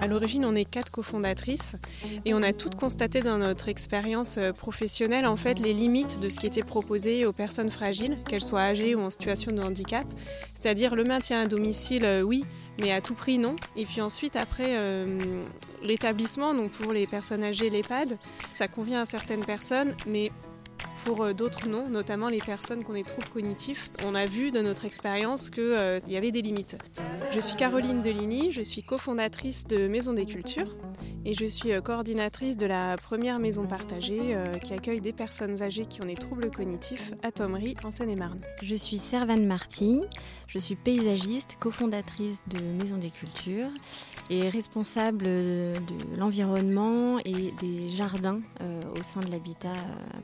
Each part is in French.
À l'origine, on est quatre cofondatrices et on a toutes constaté dans notre expérience euh, professionnelle en fait les limites de ce qui était proposé aux personnes fragiles, qu'elles soient âgées ou en situation de handicap. C'est-à-dire le maintien à domicile, euh, oui, mais à tout prix non. Et puis ensuite, après, euh, l'établissement, donc pour les personnes âgées, l'EHPAD, ça convient à certaines personnes, mais pour d'autres non, notamment les personnes qui ont des troubles cognitifs. On a vu de notre expérience qu'il y avait des limites. Je suis Caroline Deligny, je suis cofondatrice de Maison des Cultures et je suis euh, coordinatrice de la première maison partagée qui accueille des personnes âgées qui ont des troubles cognitifs à Thomery en Seine-et-Marne. Je suis Servane Marty, je suis paysagiste, cofondatrice de Maison des Cultures et responsable de l'environnement et des jardins au sein de l'habitat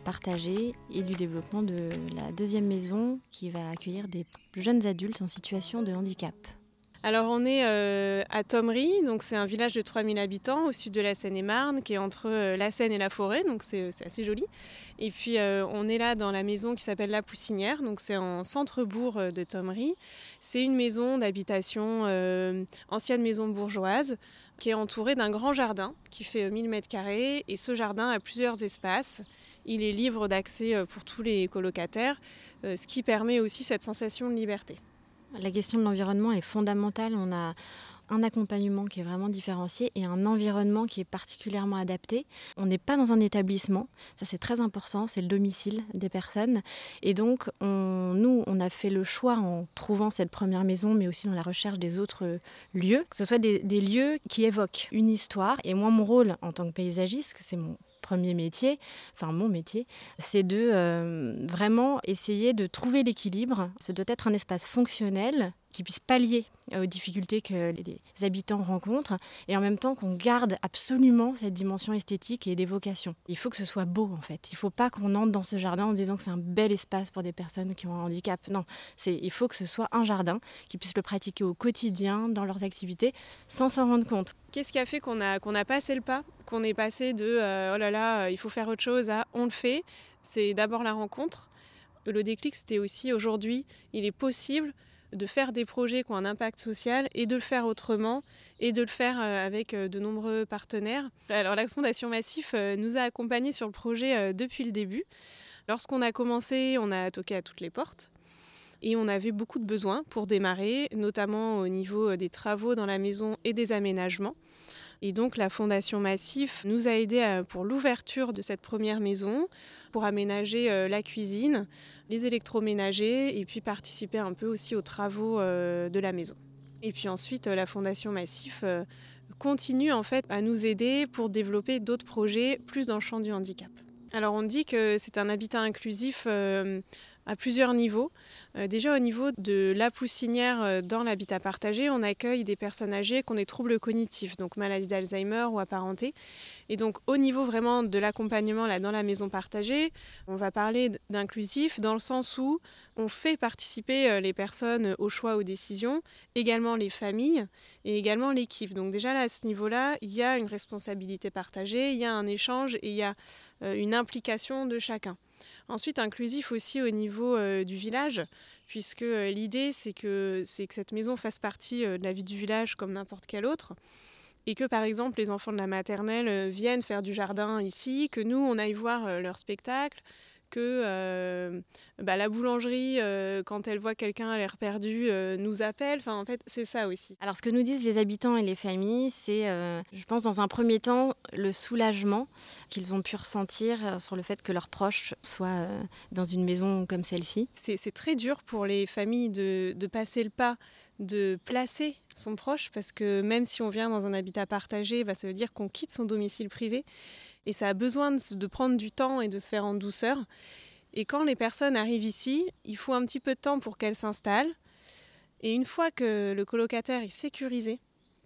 partagé et du développement de la deuxième maison qui va accueillir des jeunes adultes en situation de handicap. Alors on est euh, à Thomery, donc c'est un village de 3000 habitants au sud de la Seine-et-Marne qui est entre euh, la Seine et la forêt, donc c'est assez joli. Et puis euh, on est là dans la maison qui s'appelle La Poussinière, donc c'est en centre-bourg de Thomery. C'est une maison d'habitation, ancienne maison bourgeoise, qui est entourée d'un grand jardin qui fait 1000 mètres carrés et ce jardin a plusieurs espaces. Il est libre d'accès pour tous les colocataires, ce qui permet aussi cette sensation de liberté. La question de l'environnement est fondamentale. On a un accompagnement qui est vraiment différencié et un environnement qui est particulièrement adapté. On n'est pas dans un établissement, ça c'est très important, c'est le domicile des personnes. Et donc, nous, on a fait le choix en trouvant cette première maison, mais aussi dans la recherche des autres lieux, que ce soit des, des lieux qui évoquent une histoire. Et moi, mon rôle en tant que paysagiste, c'est mon premier métier, enfin mon métier, c'est de euh, vraiment essayer de trouver l'équilibre. Ce doit être un espace fonctionnel qui puisse pallier aux difficultés que les habitants rencontrent et en même temps qu'on garde absolument cette dimension esthétique et d'évocation. Il faut que ce soit beau en fait. Il ne faut pas qu'on entre dans ce jardin en disant que c'est un bel espace pour des personnes qui ont un handicap. Non, il faut que ce soit un jardin qui puisse le pratiquer au quotidien dans leurs activités sans s'en rendre compte. Qu'est-ce qui a fait qu'on a, passé le pas Qu'on est passé de euh, oh là là, euh, il faut faire autre chose à on le fait C'est d'abord la rencontre. Le déclic, c'était aussi aujourd'hui, il est possible de faire des projets qui ont un impact social et de le faire autrement et de le faire euh, avec de nombreux partenaires. Alors la Fondation Massif nous a accompagnés sur le projet depuis le début. Lorsqu'on a commencé, on a toqué à toutes les portes. Et on avait beaucoup de besoins pour démarrer, notamment au niveau des travaux dans la maison et des aménagements. Et donc la Fondation Massif nous a aidés pour l'ouverture de cette première maison, pour aménager euh, la cuisine, les électroménagers et puis participer un peu aussi aux travaux euh, de la maison. Et puis ensuite, la Fondation Massif euh, continue en fait à nous aider pour développer d'autres projets plus dans le champ du handicap. Alors on dit que c'est un habitat inclusif à plusieurs niveaux. Euh, déjà au niveau de la poussinière euh, dans l'habitat partagé, on accueille des personnes âgées qui ont des troubles cognitifs, donc maladie d'Alzheimer ou apparentés. Et donc au niveau vraiment de l'accompagnement là dans la maison partagée, on va parler d'inclusif dans le sens où on fait participer euh, les personnes au choix, aux décisions, également les familles et également l'équipe. Donc déjà là, à ce niveau-là, il y a une responsabilité partagée, il y a un échange et il y a une implication de chacun. Ensuite, inclusif aussi au niveau euh, du village, puisque euh, l'idée, c'est que, que cette maison fasse partie euh, de la vie du village comme n'importe quelle autre. Et que par exemple les enfants de la maternelle viennent faire du jardin ici, que nous on aille voir leur spectacle, que euh, bah, la boulangerie, euh, quand elle voit quelqu'un à l'air perdu, euh, nous appelle. Enfin, en fait, c'est ça aussi. Alors, ce que nous disent les habitants et les familles, c'est, je pense, dans un premier temps, le soulagement qu'ils ont pu ressentir sur le fait que leurs proches soient dans une maison comme celle-ci. C'est très dur pour les familles de, de passer le pas de placer son proche parce que même si on vient dans un habitat partagé, bah, ça veut dire qu'on quitte son domicile privé et ça a besoin de, prendre du temps et de se faire en douceur. Et quand les personnes arrivent ici, il faut un petit peu de temps pour qu'elles s'installent. Et une fois que le colocataire est sécurisé,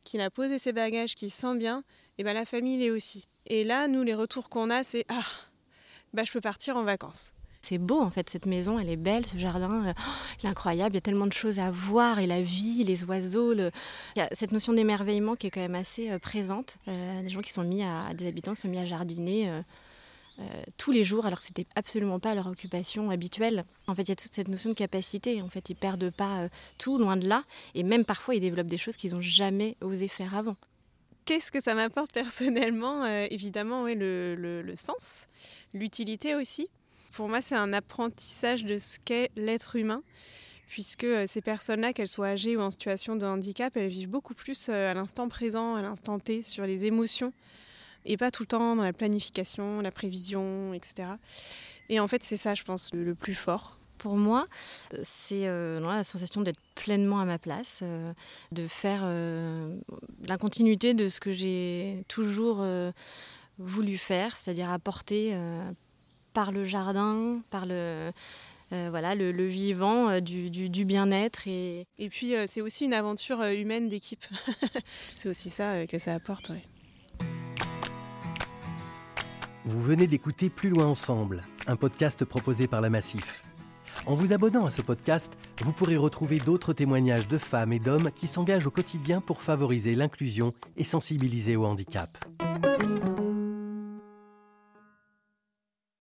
qu'il a posé ses bagages, qu'il se sent bien, et ben la famille l'est aussi. Et là, nous, les retours qu'on a, c'est Ah, bah, je peux partir en vacances. C'est beau en fait cette maison, elle est belle, ce jardin, euh, il est incroyable, il y a tellement de choses à voir et la vie, les oiseaux, il y a cette notion d'émerveillement qui est quand même assez euh, présente. Euh, des gens qui sont mis à, des habitants qui sont mis à jardiner tous les jours, alors que c'était absolument pas leur occupation habituelle. En fait, il y a toute cette notion de capacité. En fait, ils perdent pas tout, loin de là. Et même parfois, ils développent des choses qu'ils n'ont jamais osé faire avant. Qu'est-ce que ça m'apporte personnellement Évidemment, le sens, l'utilité aussi? Pour moi, c'est un apprentissage de ce qu'est l'être humain puisque euh, ces personnes-là, qu'elles soient âgées ou en situation de handicap, elles vivent beaucoup plus euh, à l'instant présent, à l'instant T, sur les émotions, et pas tout le temps dans la planification, la prévision, etc. Et en fait, c'est ça, je pense, le, plus fort. Pour moi, c'est euh, la sensation d'être pleinement à ma place, de faire la continuité de ce que j'ai toujours voulu faire, c'est-à-dire apporter par le jardin, par le, euh, voilà, le, vivant, euh, du, bien-être. Et... et puis, euh, c'est aussi une aventure humaine d'équipe. c'est aussi ça que ça apporte. Vous venez d'écouter Plus loin ensemble, un podcast proposé par la Massif. En vous abonnant à ce podcast, vous pourrez retrouver d'autres témoignages de femmes et d'hommes qui s'engagent au quotidien pour favoriser l'inclusion et sensibiliser au handicap.